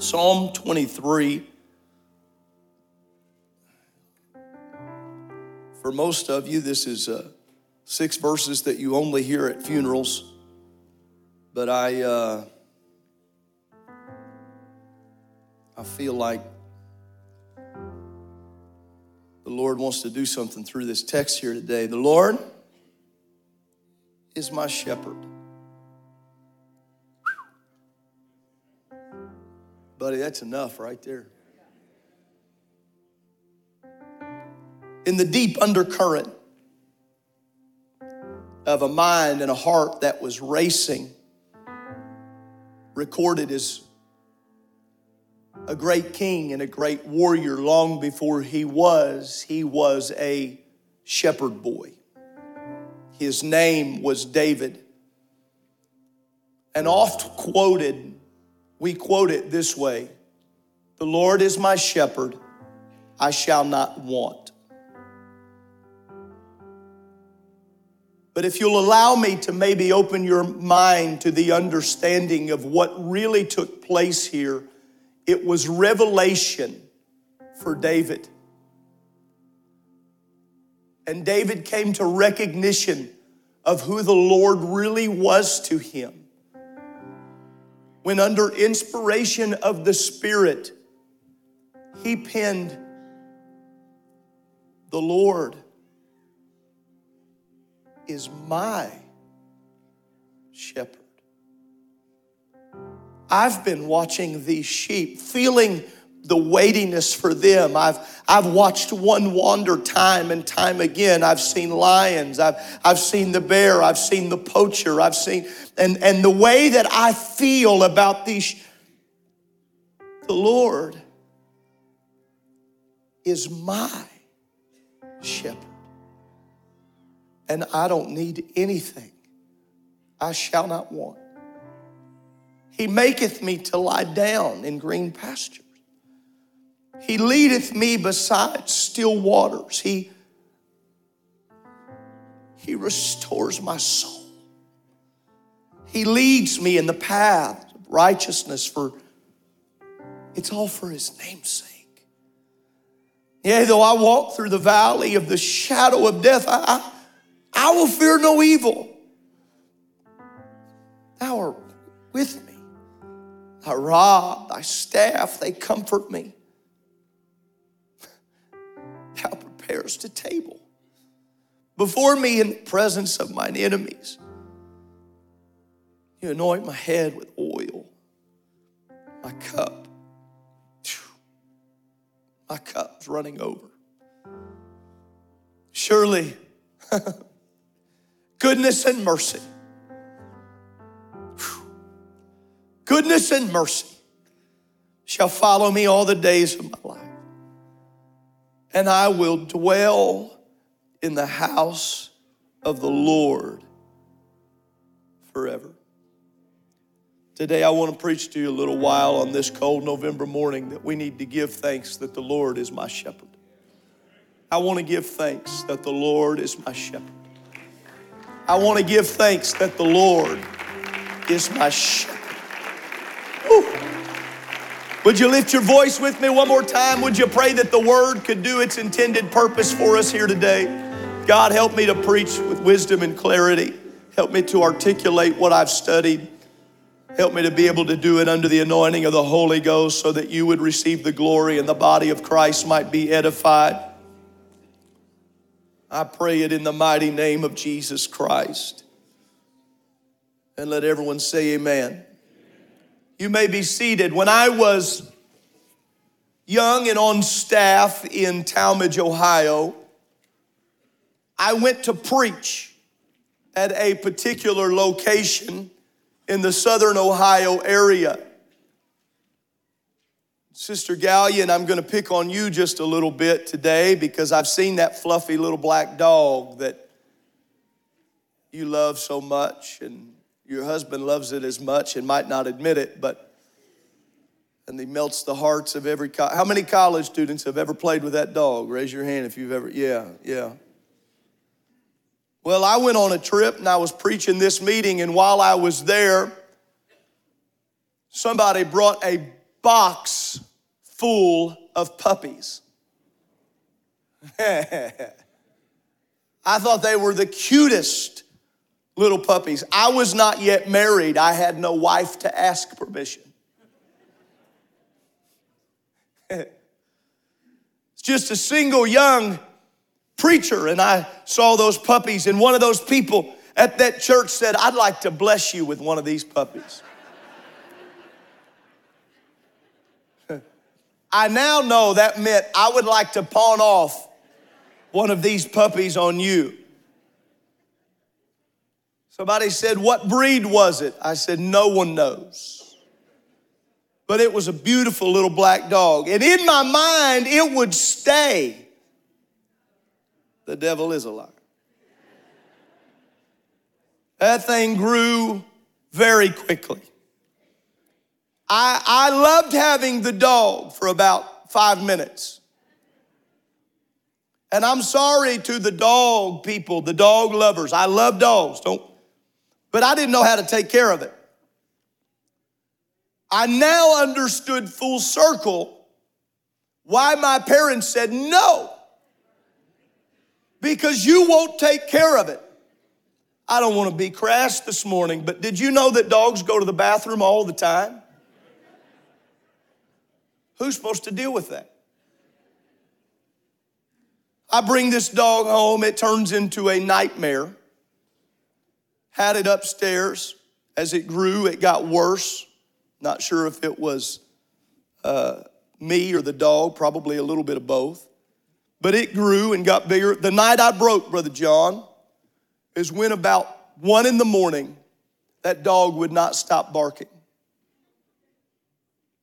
Psalm 23. For most of you, this is uh, six verses that you only hear at funerals. But I, uh, I feel like the Lord wants to do something through this text here today. The Lord is my shepherd. Buddy, that's enough right there. In the deep undercurrent of a mind and a heart that was racing, recorded as a great king and a great warrior long before he was, he was a shepherd boy. His name was David. And oft quoted we quote it this way The Lord is my shepherd, I shall not want. But if you'll allow me to maybe open your mind to the understanding of what really took place here, it was revelation for David. And David came to recognition of who the Lord really was to him when, under inspiration of the Spirit, he penned, The Lord is my shepherd. I've been watching these sheep, feeling the weightiness for them. I've, I've watched one wander time and time again. I've seen lions, I've, I've seen the bear, I've seen the poacher, I've seen, and, and the way that I feel about these, the Lord is my shepherd. And I don't need anything. I shall not want. He maketh me to lie down in green pastures. He leadeth me beside still waters. He, he restores my soul. He leads me in the path of righteousness for it's all for his name's sake. Yea, though I walk through the valley of the shadow of death, I, I, I will fear no evil. Thou art with me. Thy rod, thy staff, they comfort me. Preparest a table before me in the presence of mine enemies. You anoint my head with oil, my cup. My cup's running over. Surely, goodness and mercy, goodness and mercy shall follow me all the days of my life and I will dwell in the house of the Lord forever. Today, I want to preach to you a little while on this cold November morning that we need to give thanks that the Lord is my shepherd. I want to give thanks that the Lord is my shepherd. I want to give thanks that the Lord is my shepherd. Would you lift your voice with me one more time? Would you pray that the word could do its intended purpose for us here today? God, help me to preach with wisdom and clarity. Help me to articulate what I've studied. Help me to be able to do it under the anointing of the Holy Ghost so that you would receive the glory and the body of Christ might be edified. I pray it in the mighty name of Jesus Christ. And let everyone say, Amen. You may be seated. When I was young and on staff in Tallmadge, Ohio, I went to preach at a particular location in the southern Ohio area. Sister Gallion, I'm going to pick on you just a little bit today because I've seen that fluffy little black dog that you love so much, and your husband loves it as much and might not admit it, but and he melts the hearts of every. Co- How many college students have ever played with that dog? Raise your hand if you've ever. Yeah, yeah. Well, I went on a trip and I was preaching this meeting, and while I was there, somebody brought a box full of puppies. I thought they were the cutest little puppies. I was not yet married, I had no wife to ask permission. it's just a single young preacher, and I saw those puppies, and one of those people at that church said, I'd like to bless you with one of these puppies. I now know that meant I would like to pawn off one of these puppies on you. Somebody said, What breed was it? I said, No one knows. But it was a beautiful little black dog. And in my mind, it would stay. The devil is a liar. That thing grew very quickly. I, I loved having the dog for about five minutes. And I'm sorry to the dog people, the dog lovers. I love dogs, don't, but I didn't know how to take care of it. I now understood full circle why my parents said no. Because you won't take care of it. I don't want to be crass this morning, but did you know that dogs go to the bathroom all the time? Who's supposed to deal with that? I bring this dog home, it turns into a nightmare. Had it upstairs. As it grew, it got worse. Not sure if it was uh, me or the dog, probably a little bit of both. But it grew and got bigger. The night I broke, Brother John, is when about one in the morning, that dog would not stop barking.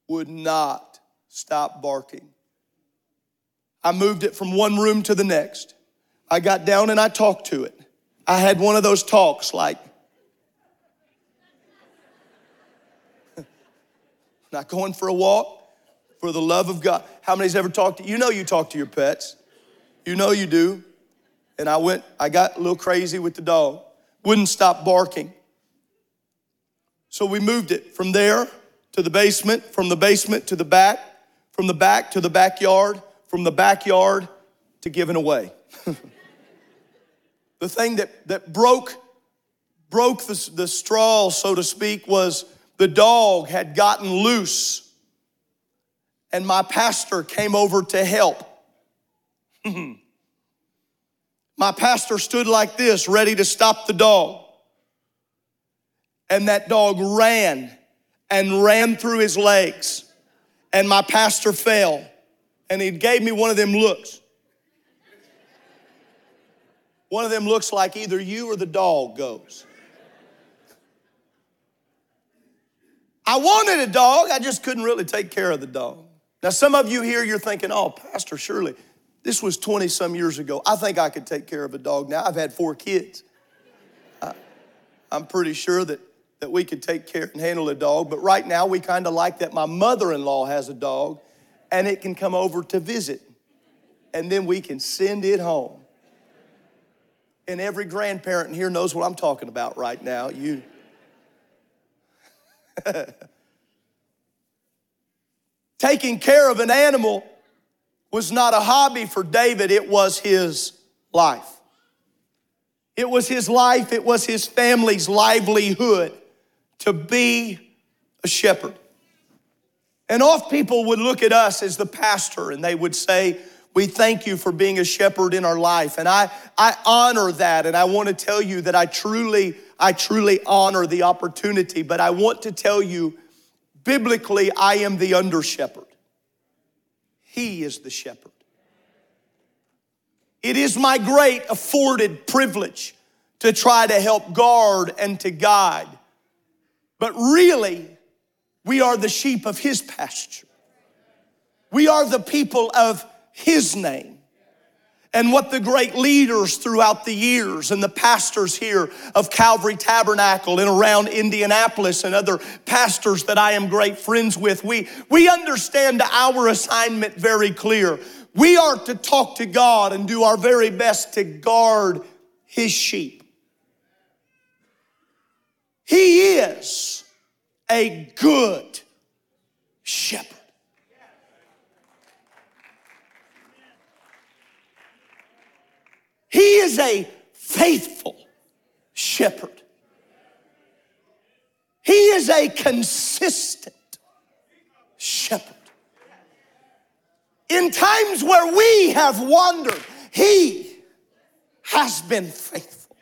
Would not stop barking. I moved it from one room to the next. I got down and I talked to it. I had one of those talks like, not going for a walk for the love of God. How many's ever talked to you know you talk to your pets. You know you do. And I went, I got a little crazy with the dog. Wouldn't stop barking. So we moved it from there to the basement, from the basement to the back, from the back to the backyard, from the backyard to giving away. the thing that, that broke, broke the, the straw, so to speak, was the dog had gotten loose and my pastor came over to help. my pastor stood like this, ready to stop the dog. And that dog ran and ran through his legs. And my pastor fell. And he gave me one of them looks. One of them looks like either you or the dog goes. I wanted a dog, I just couldn't really take care of the dog. Now, some of you here, you're thinking, oh, Pastor, surely this was 20 some years ago. I think I could take care of a dog now. I've had four kids. I, I'm pretty sure that, that we could take care and handle a dog, but right now we kind of like that my mother in law has a dog and it can come over to visit, and then we can send it home. And every grandparent here knows what I'm talking about right now. You. Taking care of an animal was not a hobby for David, it was his life. It was his life, it was his family's livelihood to be a shepherd. And oft people would look at us as the pastor and they would say, We thank you for being a shepherd in our life. And I, I honor that. And I want to tell you that I truly, I truly honor the opportunity. But I want to tell you Biblically, I am the under shepherd. He is the shepherd. It is my great afforded privilege to try to help guard and to guide but really, we are the sheep of his pasture. We are the people of his name and what the great leaders throughout the years and the pastors here of Calvary Tabernacle and around Indianapolis and other pastors that I am great friends with, we, we understand our assignment very clear. We are to talk to God and do our very best to guard His sheep. He is a good shepherd. He is a faithful shepherd. He is a consistent shepherd. In times where we have wandered, He has been faithful.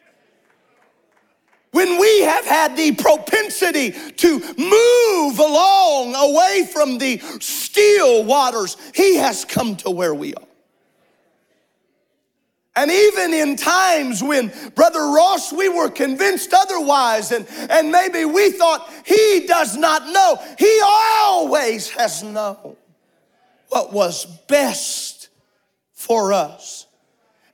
When we have had the propensity to move along away from the still waters, He has come to where we are. And even in times when Brother Ross, we were convinced otherwise, and, and maybe we thought he does not know, he always has known what was best for us.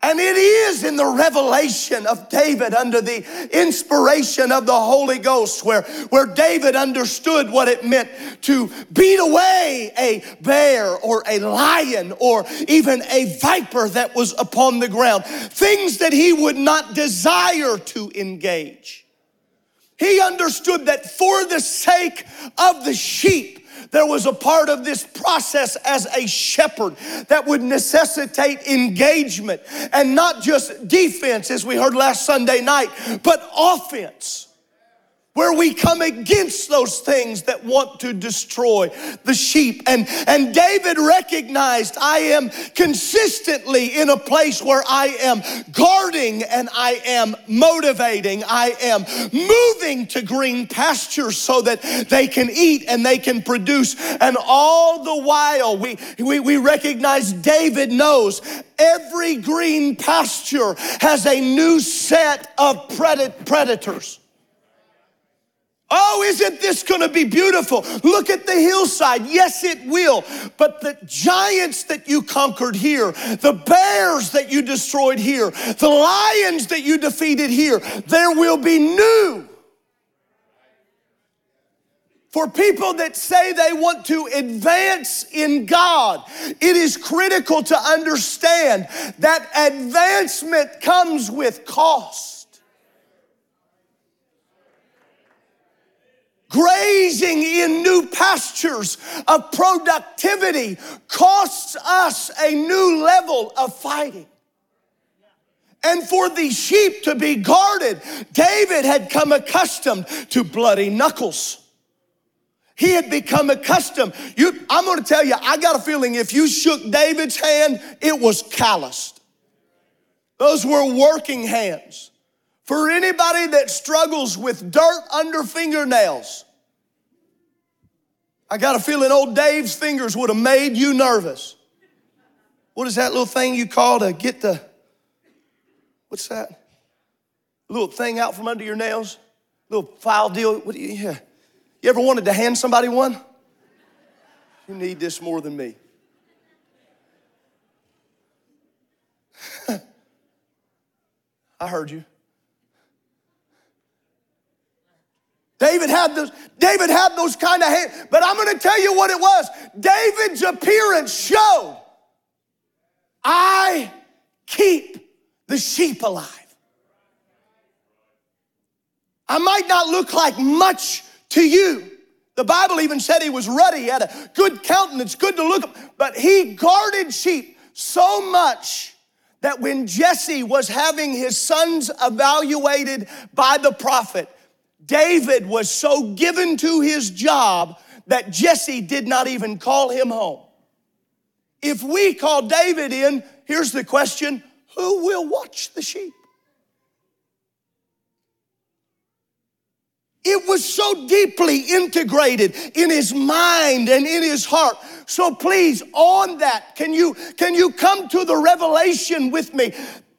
And it is in the revelation of David under the inspiration of the Holy Ghost where, where David understood what it meant to beat away a bear or a lion or even a viper that was upon the ground. Things that he would not desire to engage. He understood that for the sake of the sheep, there was a part of this process as a shepherd that would necessitate engagement and not just defense, as we heard last Sunday night, but offense where we come against those things that want to destroy the sheep. And, and David recognized I am consistently in a place where I am guarding and I am motivating. I am moving to green pastures so that they can eat and they can produce. And all the while, we, we, we recognize David knows every green pasture has a new set of predators. Oh, isn't this going to be beautiful? Look at the hillside. Yes, it will. But the giants that you conquered here, the bears that you destroyed here, the lions that you defeated here, there will be new. For people that say they want to advance in God, it is critical to understand that advancement comes with cost. Grazing in new pastures of productivity costs us a new level of fighting. And for the sheep to be guarded, David had come accustomed to bloody knuckles. He had become accustomed. You, I'm going to tell you, I got a feeling if you shook David's hand, it was calloused. Those were working hands. For anybody that struggles with dirt under fingernails, I got a feeling old Dave's fingers would have made you nervous. What is that little thing you call to get the, what's that? little thing out from under your nails? Little file deal? What do you, yeah. you ever wanted to hand somebody one? You need this more than me. I heard you. David had those, David had those kind of hands, but I'm gonna tell you what it was. David's appearance showed I keep the sheep alive. I might not look like much to you. The Bible even said he was ruddy, he had a good countenance, good to look, but he guarded sheep so much that when Jesse was having his sons evaluated by the prophet, David was so given to his job that Jesse did not even call him home. If we call David in, here's the question who will watch the sheep? It was so deeply integrated in his mind and in his heart. So please, on that, can you, can you come to the revelation with me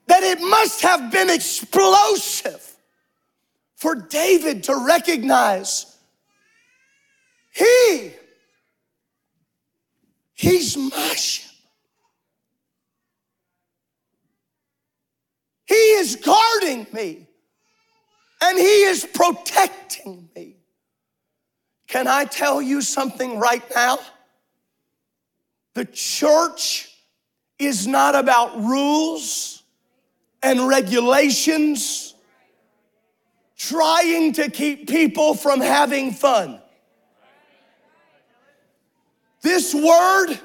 that it must have been explosive for David to recognize He, He's my shepherd. He is guarding me and He is protecting me. Can I tell you something right now? The church is not about rules and regulations trying to keep people from having fun. This word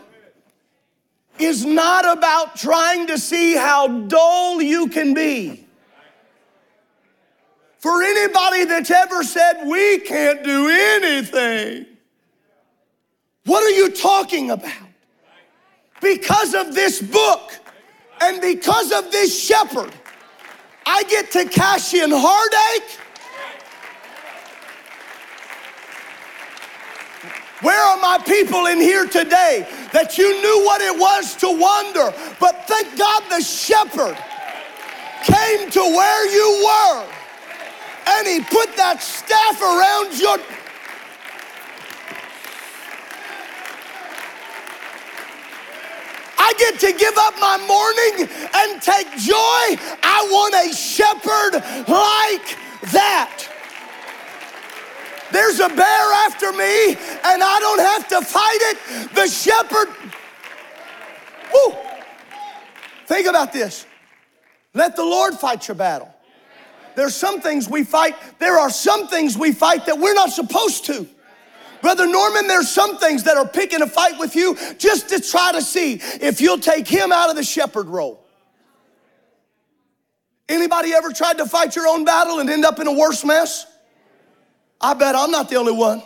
is not about trying to see how dull you can be. For anybody that's ever said, we can't do anything, what are you talking about? Because of this book and because of this shepherd, I get to cash in heartache Where are my people in here today that you knew what it was to wander? But thank God the shepherd came to where you were and he put that staff around your. I get to give up my mourning and take joy. I want a shepherd like that. There's a bear after me, and I don't have to fight it. The shepherd. Woo! Think about this. Let the Lord fight your battle. There's some things we fight, there are some things we fight that we're not supposed to. Brother Norman, there's some things that are picking a fight with you just to try to see if you'll take him out of the shepherd role. Anybody ever tried to fight your own battle and end up in a worse mess? I bet I'm not the only one.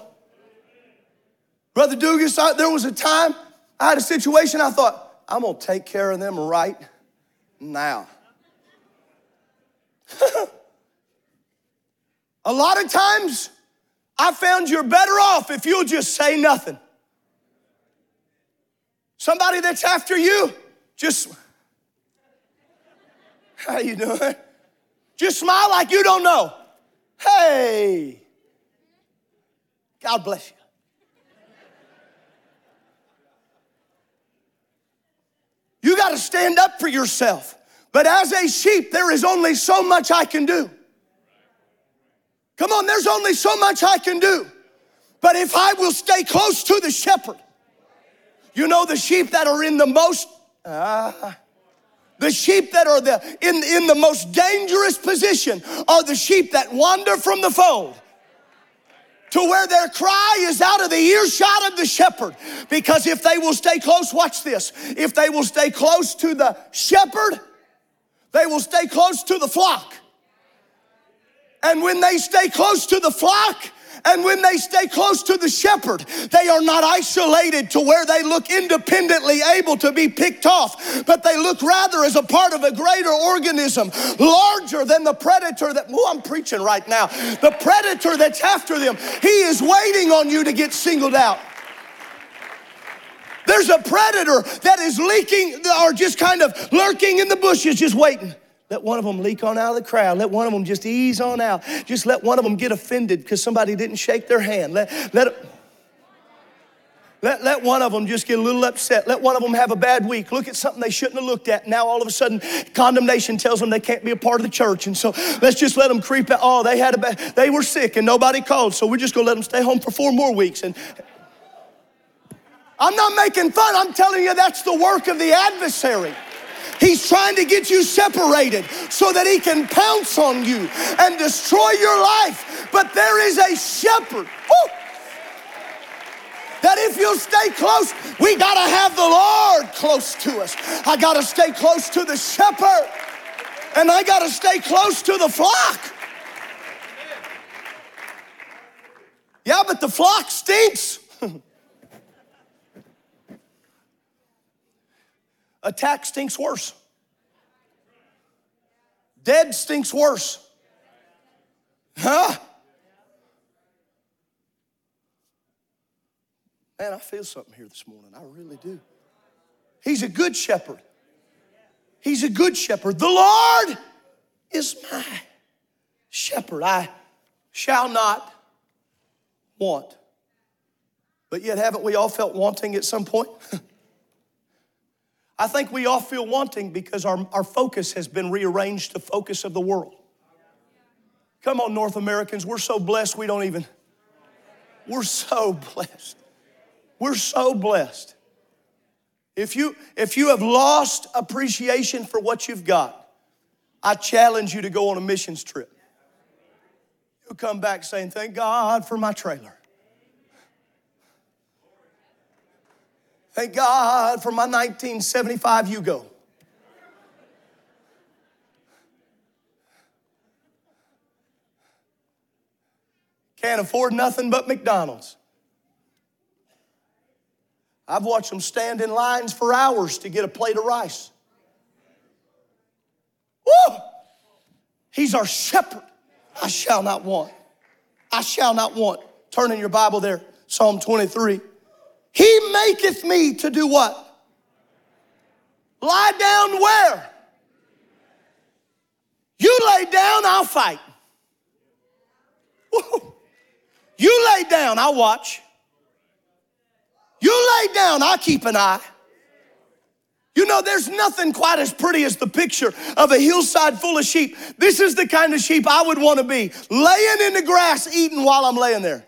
Brother Dugas, I, there was a time I had a situation I thought, I'm gonna take care of them right now. a lot of times, I found you're better off if you'll just say nothing. Somebody that's after you, just, how you doing? Just smile like you don't know. Hey, God bless you. You got to stand up for yourself. But as a sheep, there is only so much I can do. Come on, there's only so much I can do. But if I will stay close to the shepherd, you know the sheep that are in the most uh, the sheep that are the in, in the most dangerous position are the sheep that wander from the fold to where their cry is out of the earshot of the shepherd. Because if they will stay close, watch this. If they will stay close to the shepherd, they will stay close to the flock. And when they stay close to the flock, and when they stay close to the shepherd, they are not isolated to where they look independently able to be picked off, but they look rather as a part of a greater organism, larger than the predator that, oh, I'm preaching right now. The predator that's after them, he is waiting on you to get singled out. There's a predator that is leaking or just kind of lurking in the bushes, just waiting. Let one of them leak on out of the crowd. Let one of them just ease on out. Just let one of them get offended because somebody didn't shake their hand. Let, let, let, let one of them just get a little upset. Let one of them have a bad week. Look at something they shouldn't have looked at. Now all of a sudden, condemnation tells them they can't be a part of the church. And so let's just let them creep out. Oh, they had a bad, they were sick and nobody called. So we're just gonna let them stay home for four more weeks. And I'm not making fun. I'm telling you that's the work of the adversary. He's trying to get you separated so that he can pounce on you and destroy your life. But there is a shepherd. Woo, that if you'll stay close, we got to have the Lord close to us. I got to stay close to the shepherd, and I got to stay close to the flock. Yeah, but the flock stinks. Attack stinks worse. Dead stinks worse. Huh? Man, I feel something here this morning. I really do. He's a good shepherd. He's a good shepherd. The Lord is my shepherd. I shall not want. But yet, haven't we all felt wanting at some point? I think we all feel wanting because our, our focus has been rearranged to focus of the world. Come on, North Americans, we're so blessed we don't even, we're so blessed. We're so blessed. If you, if you have lost appreciation for what you've got, I challenge you to go on a missions trip. You'll come back saying, Thank God for my trailer. Thank God for my 1975 Yugo. Can't afford nothing but McDonald's. I've watched them stand in lines for hours to get a plate of rice. Woo! He's our shepherd. I shall not want. I shall not want. Turn in your Bible there, Psalm 23. He maketh me to do what? Lie down where? You lay down, I'll fight. Woo. You lay down, I'll watch. You lay down, I'll keep an eye. You know, there's nothing quite as pretty as the picture of a hillside full of sheep. This is the kind of sheep I would want to be laying in the grass eating while I'm laying there.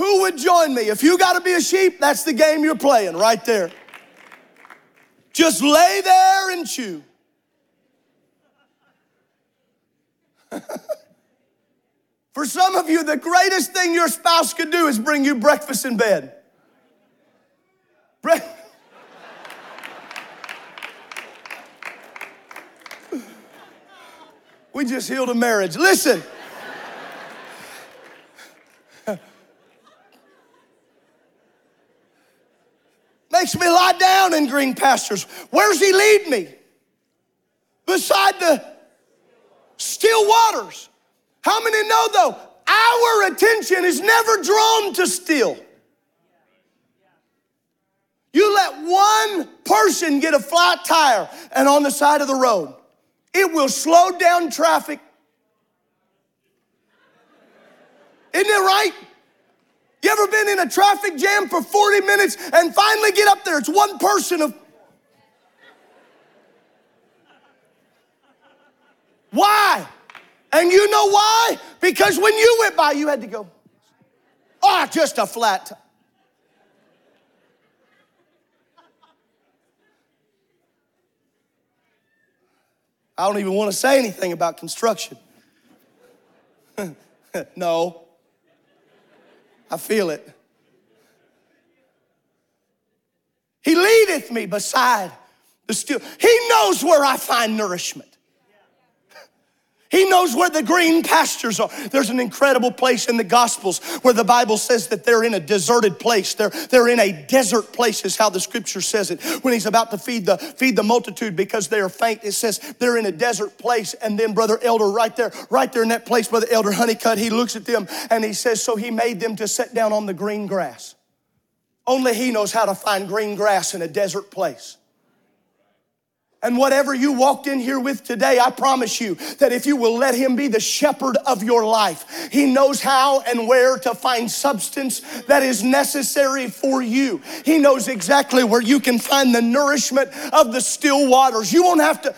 Who would join me? If you got to be a sheep, that's the game you're playing right there. Just lay there and chew. For some of you, the greatest thing your spouse could do is bring you breakfast in bed. Bre- we just healed a marriage. Listen. Makes me lie down in green pastures. Where's he lead me? Beside the still waters. How many know though? Our attention is never drawn to still. You let one person get a flat tire and on the side of the road, it will slow down traffic. Isn't it right? You ever been in a traffic jam for 40 minutes and finally get up there? It's one person of. Why? And you know why? Because when you went by, you had to go, oh, just a flat. I don't even want to say anything about construction. no. I feel it. He leadeth me beside the still. He knows where I find nourishment. He knows where the green pastures are. There's an incredible place in the Gospels where the Bible says that they're in a deserted place. They're, they're in a desert place, is how the scripture says it. When he's about to feed the, feed the multitude because they are faint, it says they're in a desert place. And then, Brother Elder, right there, right there in that place, Brother Elder Honeycutt, he looks at them and he says, So he made them to sit down on the green grass. Only he knows how to find green grass in a desert place. And whatever you walked in here with today, I promise you that if you will let Him be the shepherd of your life, He knows how and where to find substance that is necessary for you. He knows exactly where you can find the nourishment of the still waters. You won't have to.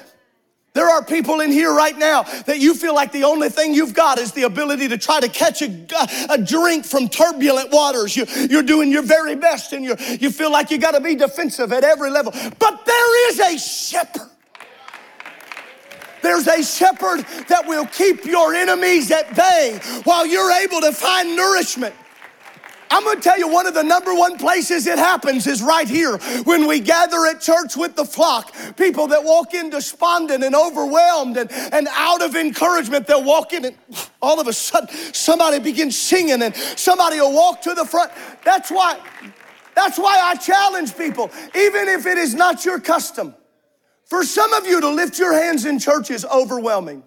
There are people in here right now that you feel like the only thing you've got is the ability to try to catch a, a drink from turbulent waters. You, you're doing your very best and you you feel like you got to be defensive at every level. But there is a shepherd. There's a shepherd that will keep your enemies at bay while you're able to find nourishment. I'm gonna tell you one of the number one places it happens is right here when we gather at church with the flock. People that walk in despondent and overwhelmed and, and out of encouragement, they'll walk in and all of a sudden somebody begins singing and somebody will walk to the front. That's why, that's why I challenge people, even if it is not your custom. For some of you to lift your hands in church is overwhelming.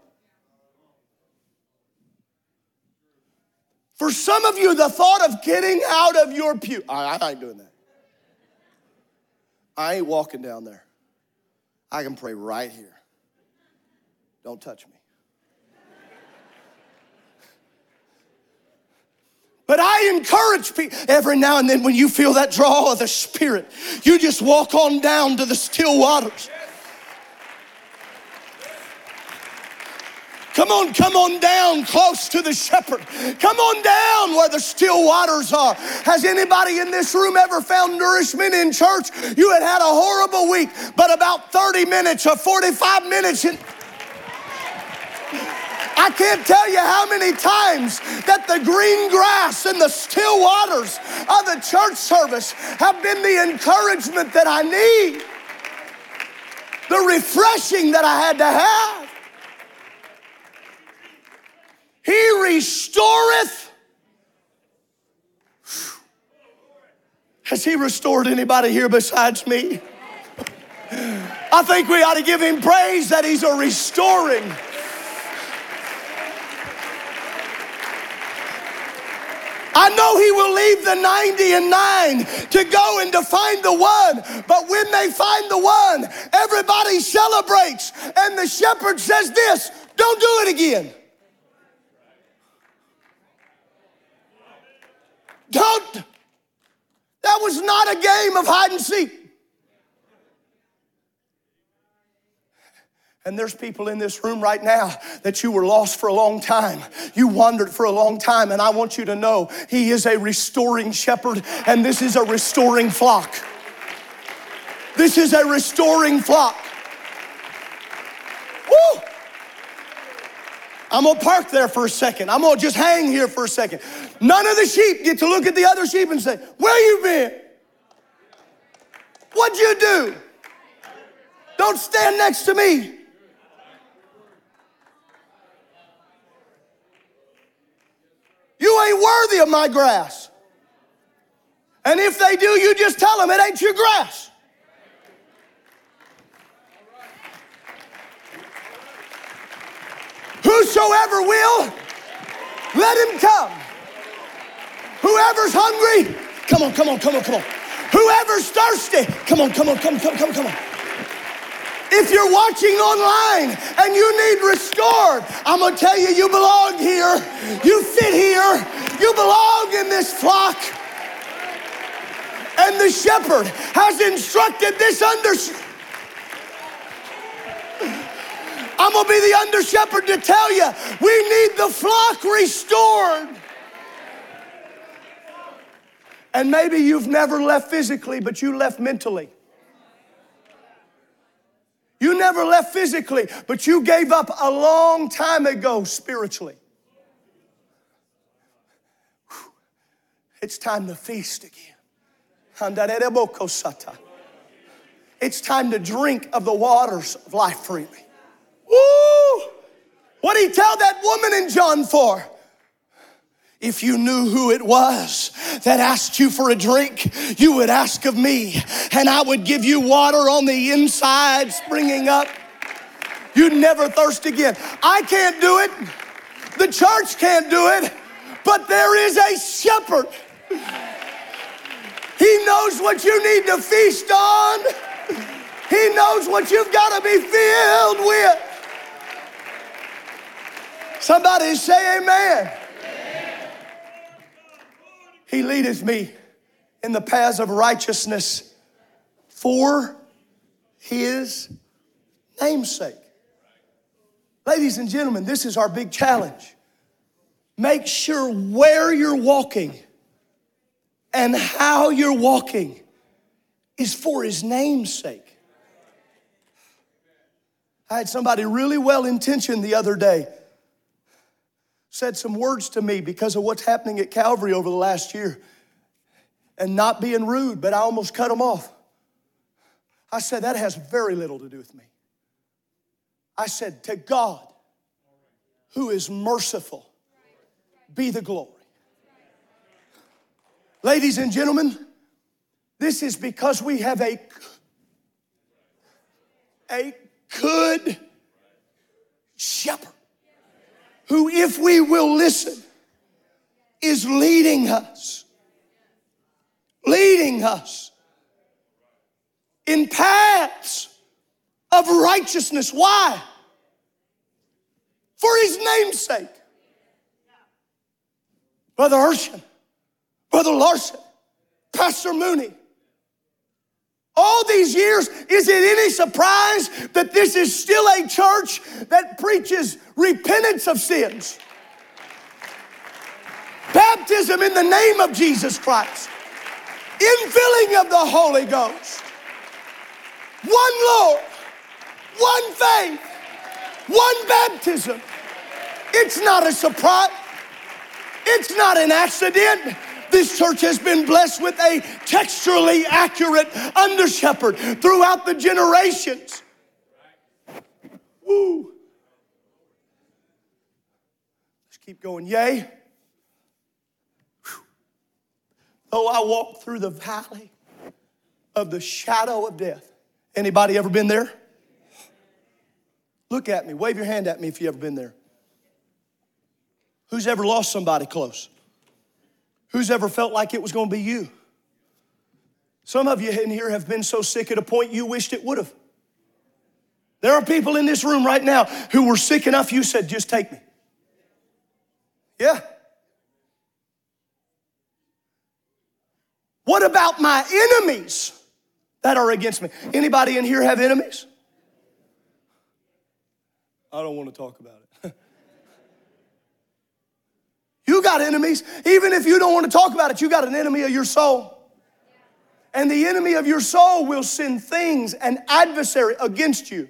For some of you, the thought of getting out of your pew, I, I ain't doing that. I ain't walking down there. I can pray right here. Don't touch me. But I encourage people every now and then when you feel that draw of the Spirit, you just walk on down to the still waters. Come on, come on down close to the shepherd. Come on down where the still waters are. Has anybody in this room ever found nourishment in church? You had had a horrible week, but about 30 minutes or 45 minutes in. I can't tell you how many times that the green grass and the still waters of the church service have been the encouragement that I need, the refreshing that I had to have. He restoreth. Has He restored anybody here besides me? I think we ought to give Him praise that He's a restoring. I know he will leave the 90 and 9 to go and to find the one. But when they find the one, everybody celebrates. And the shepherd says this don't do it again. Don't. That was not a game of hide and seek. And there's people in this room right now that you were lost for a long time. You wandered for a long time, and I want you to know He is a restoring shepherd, and this is a restoring flock. This is a restoring flock. Woo! I'm gonna park there for a second. I'm gonna just hang here for a second. None of the sheep get to look at the other sheep and say, Where you been? What'd you do? Don't stand next to me. You ain't worthy of my grass. And if they do, you just tell them it ain't your grass. Whosoever will, let him come. Whoever's hungry, come on, come on, come on, come on. Whoever's thirsty, come on, come on, come, come, come, come on. If you're watching online and you need restored, I'm gonna tell you, you belong here. You fit here. You belong in this flock. And the shepherd has instructed this under. I'm be the under shepherd to tell you we need the flock restored. And maybe you've never left physically, but you left mentally. You never left physically, but you gave up a long time ago spiritually. It's time to feast again. It's time to drink of the waters of life freely. Woo! What did he tell that woman in John for? If you knew who it was that asked you for a drink, you would ask of me, and I would give you water on the inside springing up. You'd never thirst again. I can't do it, the church can't do it, but there is a shepherd. He knows what you need to feast on, He knows what you've got to be filled with. Somebody say, Amen. He leadeth me in the paths of righteousness for his namesake. Ladies and gentlemen, this is our big challenge. Make sure where you're walking and how you're walking is for his namesake. I had somebody really well intentioned the other day said some words to me because of what's happening at Calvary over the last year and not being rude, but I almost cut them off. I said, that has very little to do with me. I said, to God, who is merciful, be the glory. Ladies and gentlemen, this is because we have a, a good shepherd who, if we will listen, is leading us, leading us in paths of righteousness. Why? For his name's sake. Brother Urshan, Brother Larson, Pastor Mooney. All these years, is it any surprise that this is still a church that preaches repentance of sins? Baptism in the name of Jesus Christ, infilling of the Holy Ghost, one Lord, one faith, one baptism. It's not a surprise. It's not an accident. This church has been blessed with a texturally accurate under shepherd throughout the generations. Woo. Let's keep going. Yea. Though I walk through the valley of the shadow of death. Anybody ever been there? Look at me. Wave your hand at me if you ever been there. Who's ever lost somebody close? Who's ever felt like it was going to be you? Some of you in here have been so sick at a point you wished it would have. There are people in this room right now who were sick enough you said, just take me. Yeah. What about my enemies that are against me? Anybody in here have enemies? I don't want to talk about it. You got enemies. Even if you don't want to talk about it, you got an enemy of your soul. And the enemy of your soul will send things, an adversary against you.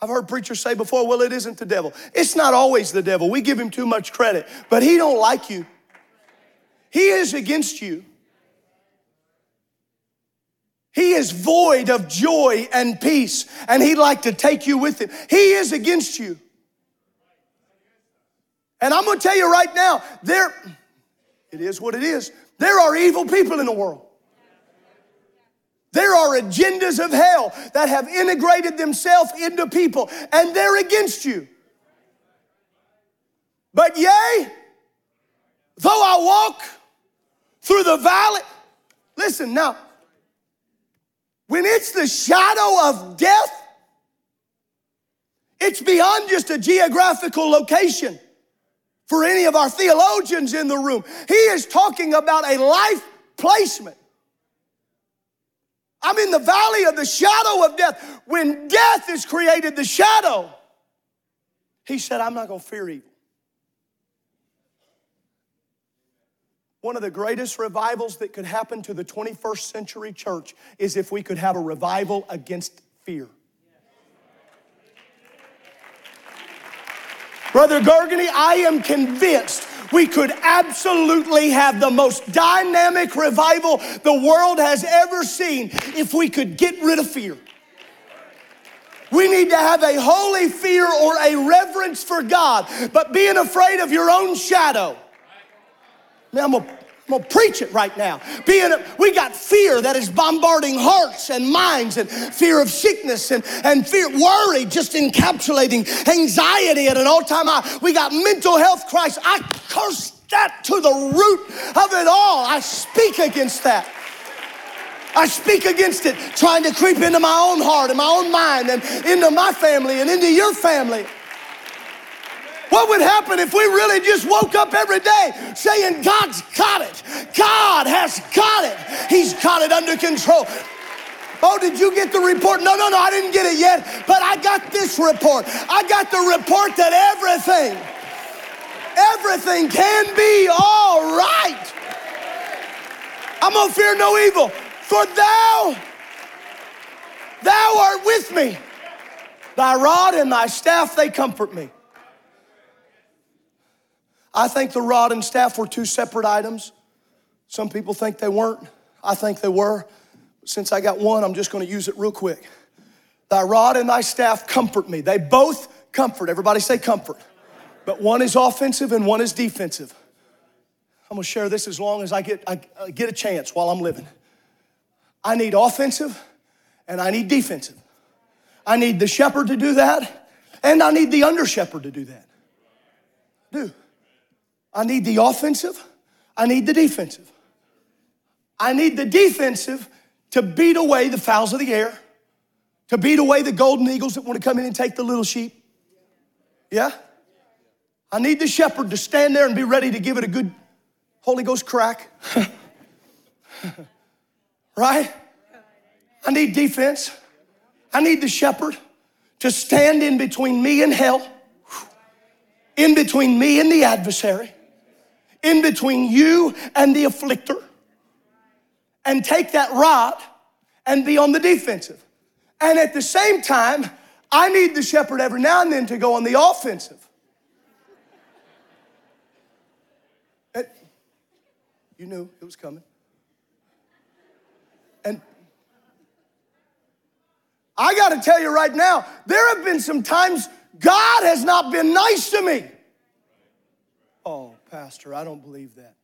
I've heard preachers say before, well, it isn't the devil. It's not always the devil. We give him too much credit, but he don't like you. He is against you. He is void of joy and peace, and he'd like to take you with him. He is against you. And I'm gonna tell you right now, there, it is what it is. There are evil people in the world. There are agendas of hell that have integrated themselves into people, and they're against you. But yea, though I walk through the valley, listen now, when it's the shadow of death, it's beyond just a geographical location. For any of our theologians in the room, he is talking about a life placement. I'm in the valley of the shadow of death. When death has created the shadow, he said, I'm not going to fear evil. One of the greatest revivals that could happen to the 21st century church is if we could have a revival against fear. Brother Gargany, I am convinced we could absolutely have the most dynamic revival the world has ever seen if we could get rid of fear. We need to have a holy fear or a reverence for God, but being afraid of your own shadow. Now, I'm gonna I'm gonna preach it right now. Being a, we got fear that is bombarding hearts and minds, and fear of sickness and, and fear, worry, just encapsulating anxiety at an all-time high. We got mental health crisis. I curse that to the root of it all. I speak against that. I speak against it, trying to creep into my own heart and my own mind and into my family and into your family. What would happen if we really just woke up every day saying, God's got it? God has got it. He's got it under control. Oh, did you get the report? No, no, no, I didn't get it yet, but I got this report. I got the report that everything, everything can be all right. I'm gonna fear no evil, for thou, thou art with me. Thy rod and thy staff, they comfort me. I think the rod and staff were two separate items. Some people think they weren't. I think they were. Since I got one, I'm just going to use it real quick. Thy rod and thy staff comfort me. They both comfort. Everybody say comfort. But one is offensive and one is defensive. I'm going to share this as long as I get, I, I get a chance while I'm living. I need offensive and I need defensive. I need the shepherd to do that, and I need the under shepherd to do that. Do. I need the offensive, I need the defensive. I need the defensive to beat away the fowls of the air, to beat away the golden eagles that want to come in and take the little sheep. Yeah? I need the shepherd to stand there and be ready to give it a good Holy Ghost crack. right? I need defense. I need the shepherd to stand in between me and hell, in between me and the adversary, in between you and the afflictor, and take that rod and be on the defensive. And at the same time, I need the shepherd every now and then to go on the offensive. You knew it was coming. And I got to tell you right now, there have been some times God has not been nice to me. Oh, Pastor, I don't believe that.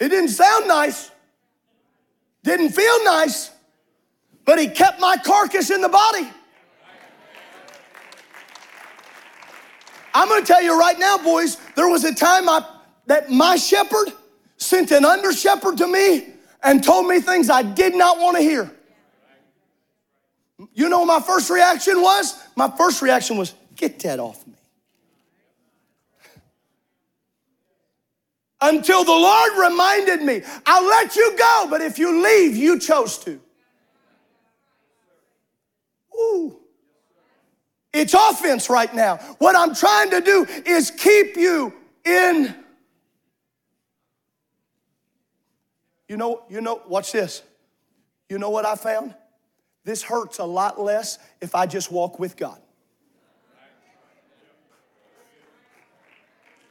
It didn't sound nice, didn't feel nice, but He kept my carcass in the body. I'm gonna tell you right now, boys, there was a time I, that my shepherd sent an under shepherd to me and told me things I did not want to hear. You know what my first reaction was? My first reaction was, get that off me. Until the Lord reminded me, I'll let you go, but if you leave, you chose to. Ooh. It's offense right now. What I'm trying to do is keep you in. You know, you know, watch this. You know what I found? This hurts a lot less if I just walk with God.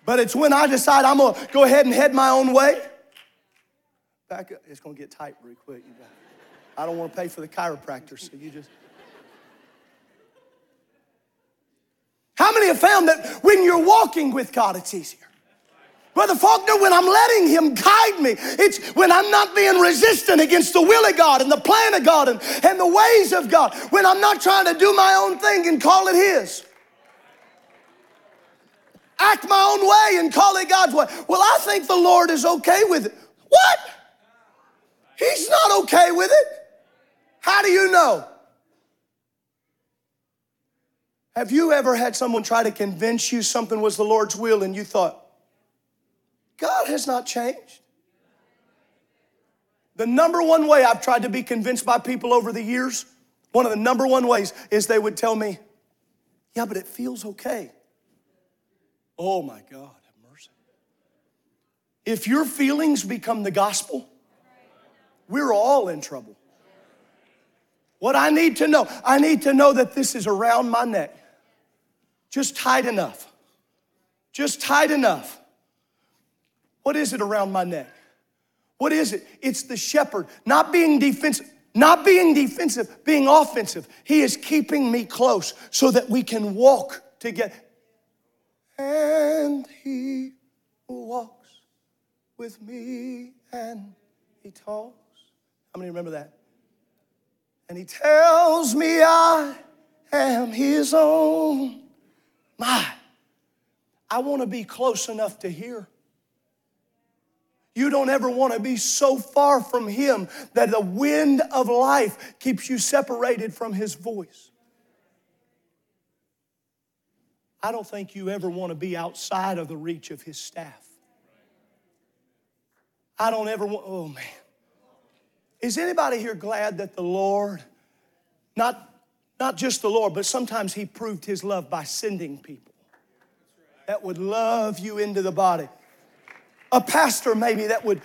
But it's when I decide I'm gonna go ahead and head my own way. Back up. It's gonna get tight real quick. You got, I don't want to pay for the chiropractor, so you just. How many have found that when you're walking with God, it's easier? Brother Faulkner, when I'm letting Him guide me, it's when I'm not being resistant against the will of God and the plan of God and, and the ways of God, when I'm not trying to do my own thing and call it His. Act my own way and call it God's way. Well, I think the Lord is okay with it. What? He's not okay with it. How do you know? Have you ever had someone try to convince you something was the Lord's will and you thought, God has not changed. The number one way I've tried to be convinced by people over the years, one of the number one ways is they would tell me, Yeah, but it feels okay. Oh my God, have mercy. If your feelings become the gospel, we're all in trouble. What I need to know, I need to know that this is around my neck, just tight enough, just tight enough what is it around my neck? What is it? It's the shepherd, not being defensive, not being defensive, being offensive. He is keeping me close so that we can walk together. And he walks with me and he talks. How many remember that? And he tells me I am his own. My, I want to be close enough to hear. You don't ever want to be so far from Him that the wind of life keeps you separated from His voice. I don't think you ever want to be outside of the reach of His staff. I don't ever want, oh man. Is anybody here glad that the Lord, not, not just the Lord, but sometimes He proved His love by sending people that would love you into the body? a pastor maybe that would,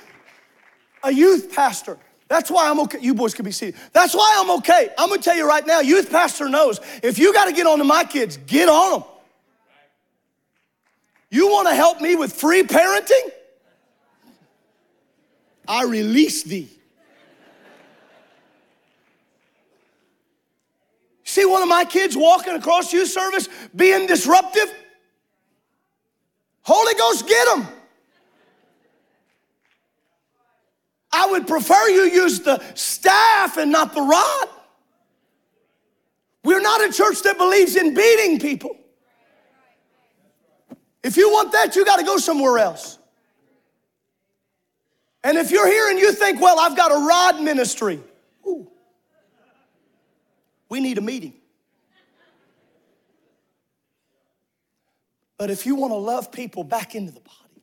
a youth pastor. That's why I'm okay. You boys can be seated. That's why I'm okay. I'm gonna tell you right now, youth pastor knows if you gotta get on to my kids, get on them. You wanna help me with free parenting? I release thee. See one of my kids walking across youth service being disruptive? Holy Ghost, get them. I would prefer you use the staff and not the rod. We're not a church that believes in beating people. If you want that, you got to go somewhere else. And if you're here and you think, well, I've got a rod ministry, ooh, we need a meeting. But if you want to love people back into the body,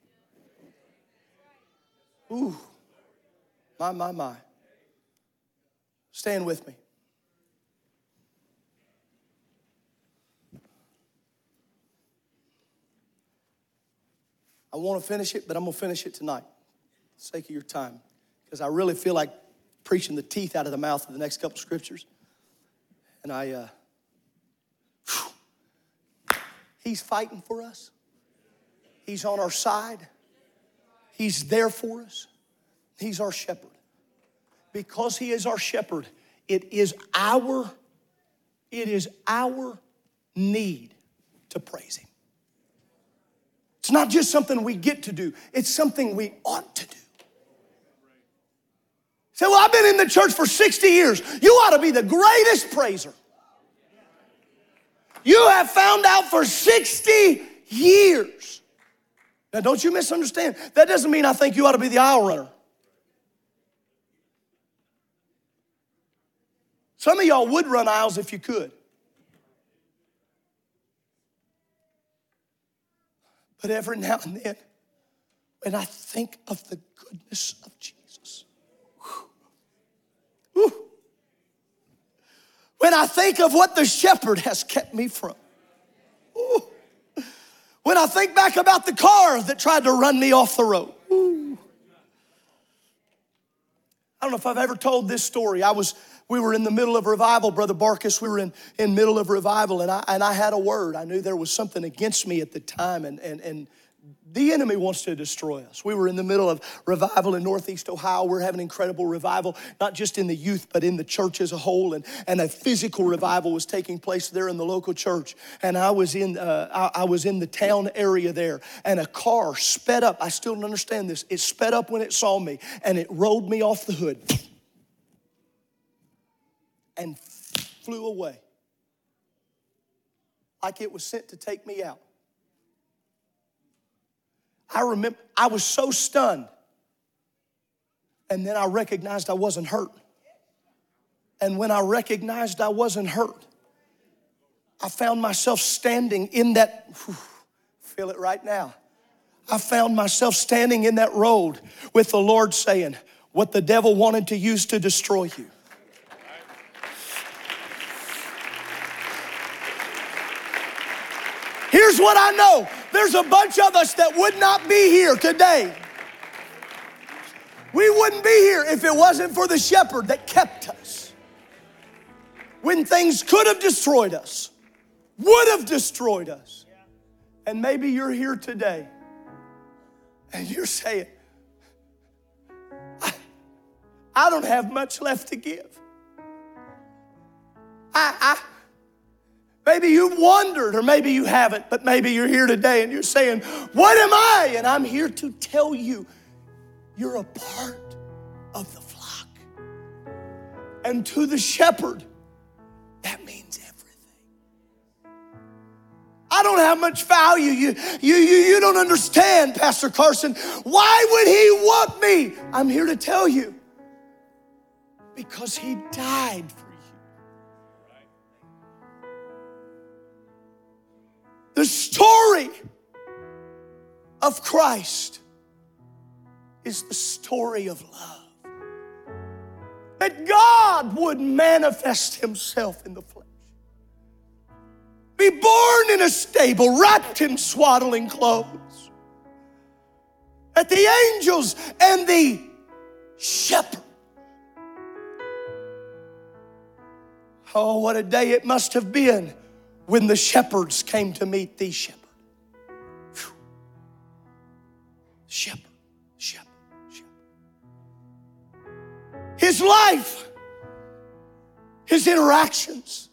ooh, my, my, my. Stand with me. I want to finish it, but I'm going to finish it tonight, sake of your time, because I really feel like preaching the teeth out of the mouth of the next couple scriptures. And I, uh, he's fighting for us. He's on our side. He's there for us. He's our shepherd. Because he is our shepherd, it is our, it is our need to praise him. It's not just something we get to do, it's something we ought to do. Say, well, I've been in the church for 60 years. You ought to be the greatest praiser. You have found out for 60 years. Now, don't you misunderstand. That doesn't mean I think you ought to be the aisle runner. Some of y'all would run aisles if you could. But every now and then, when I think of the goodness of Jesus, whew, whew, when I think of what the shepherd has kept me from, whew, when I think back about the car that tried to run me off the road, I don't know if I've ever told this story. I was we were in the middle of revival, Brother Barkus. We were in, in middle of revival, and I, and I had a word. I knew there was something against me at the time, and, and, and the enemy wants to destroy us. We were in the middle of revival in Northeast Ohio. We're having incredible revival, not just in the youth, but in the church as a whole. And, and a physical revival was taking place there in the local church. And I was in, uh, I, I was in the town area there, and a car sped up. I still don't understand this. It sped up when it saw me, and it rolled me off the hood and flew away like it was sent to take me out. I remember I was so stunned. And then I recognized I wasn't hurt. And when I recognized I wasn't hurt, I found myself standing in that, whew, feel it right now. I found myself standing in that road with the Lord saying, What the devil wanted to use to destroy you, Here's what I know there's a bunch of us that would not be here today. We wouldn't be here if it wasn't for the shepherd that kept us. When things could have destroyed us, would have destroyed us. And maybe you're here today and you're saying, I, I don't have much left to give. I, I, Maybe you've wondered, or maybe you haven't, but maybe you're here today and you're saying, What am I? And I'm here to tell you, you're a part of the flock. And to the shepherd, that means everything. I don't have much value. You, you, you, you don't understand, Pastor Carson. Why would he want me? I'm here to tell you because he died for The story of Christ is the story of love. That God would manifest Himself in the flesh, be born in a stable, wrapped in swaddling clothes, that the angels and the shepherd. Oh, what a day it must have been when the shepherds came to meet the shepherd. Whew. Shepherd, shepherd, shepherd. His life, his interactions,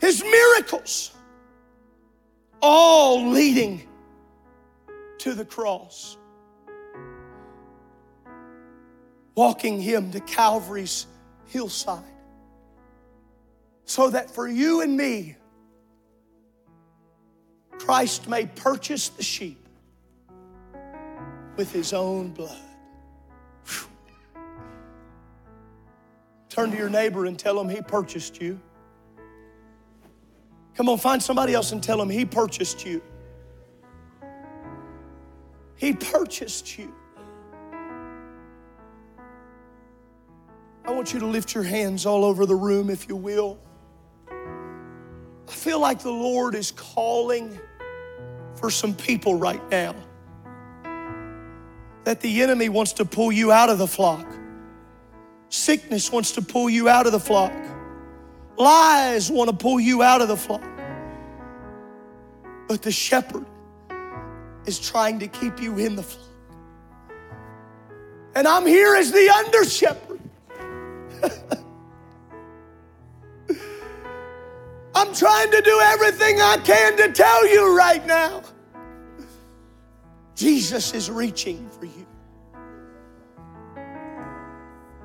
his miracles, all leading to the cross. Walking him to Calvary's hillside so that for you and me, Christ may purchase the sheep with his own blood. Whew. Turn to your neighbor and tell him he purchased you. Come on, find somebody else and tell him he purchased you. He purchased you. I want you to lift your hands all over the room, if you will. I feel like the Lord is calling for some people right now that the enemy wants to pull you out of the flock. Sickness wants to pull you out of the flock. Lies want to pull you out of the flock. But the shepherd is trying to keep you in the flock. And I'm here as the under shepherd. I'm trying to do everything I can to tell you right now. Jesus is reaching for you.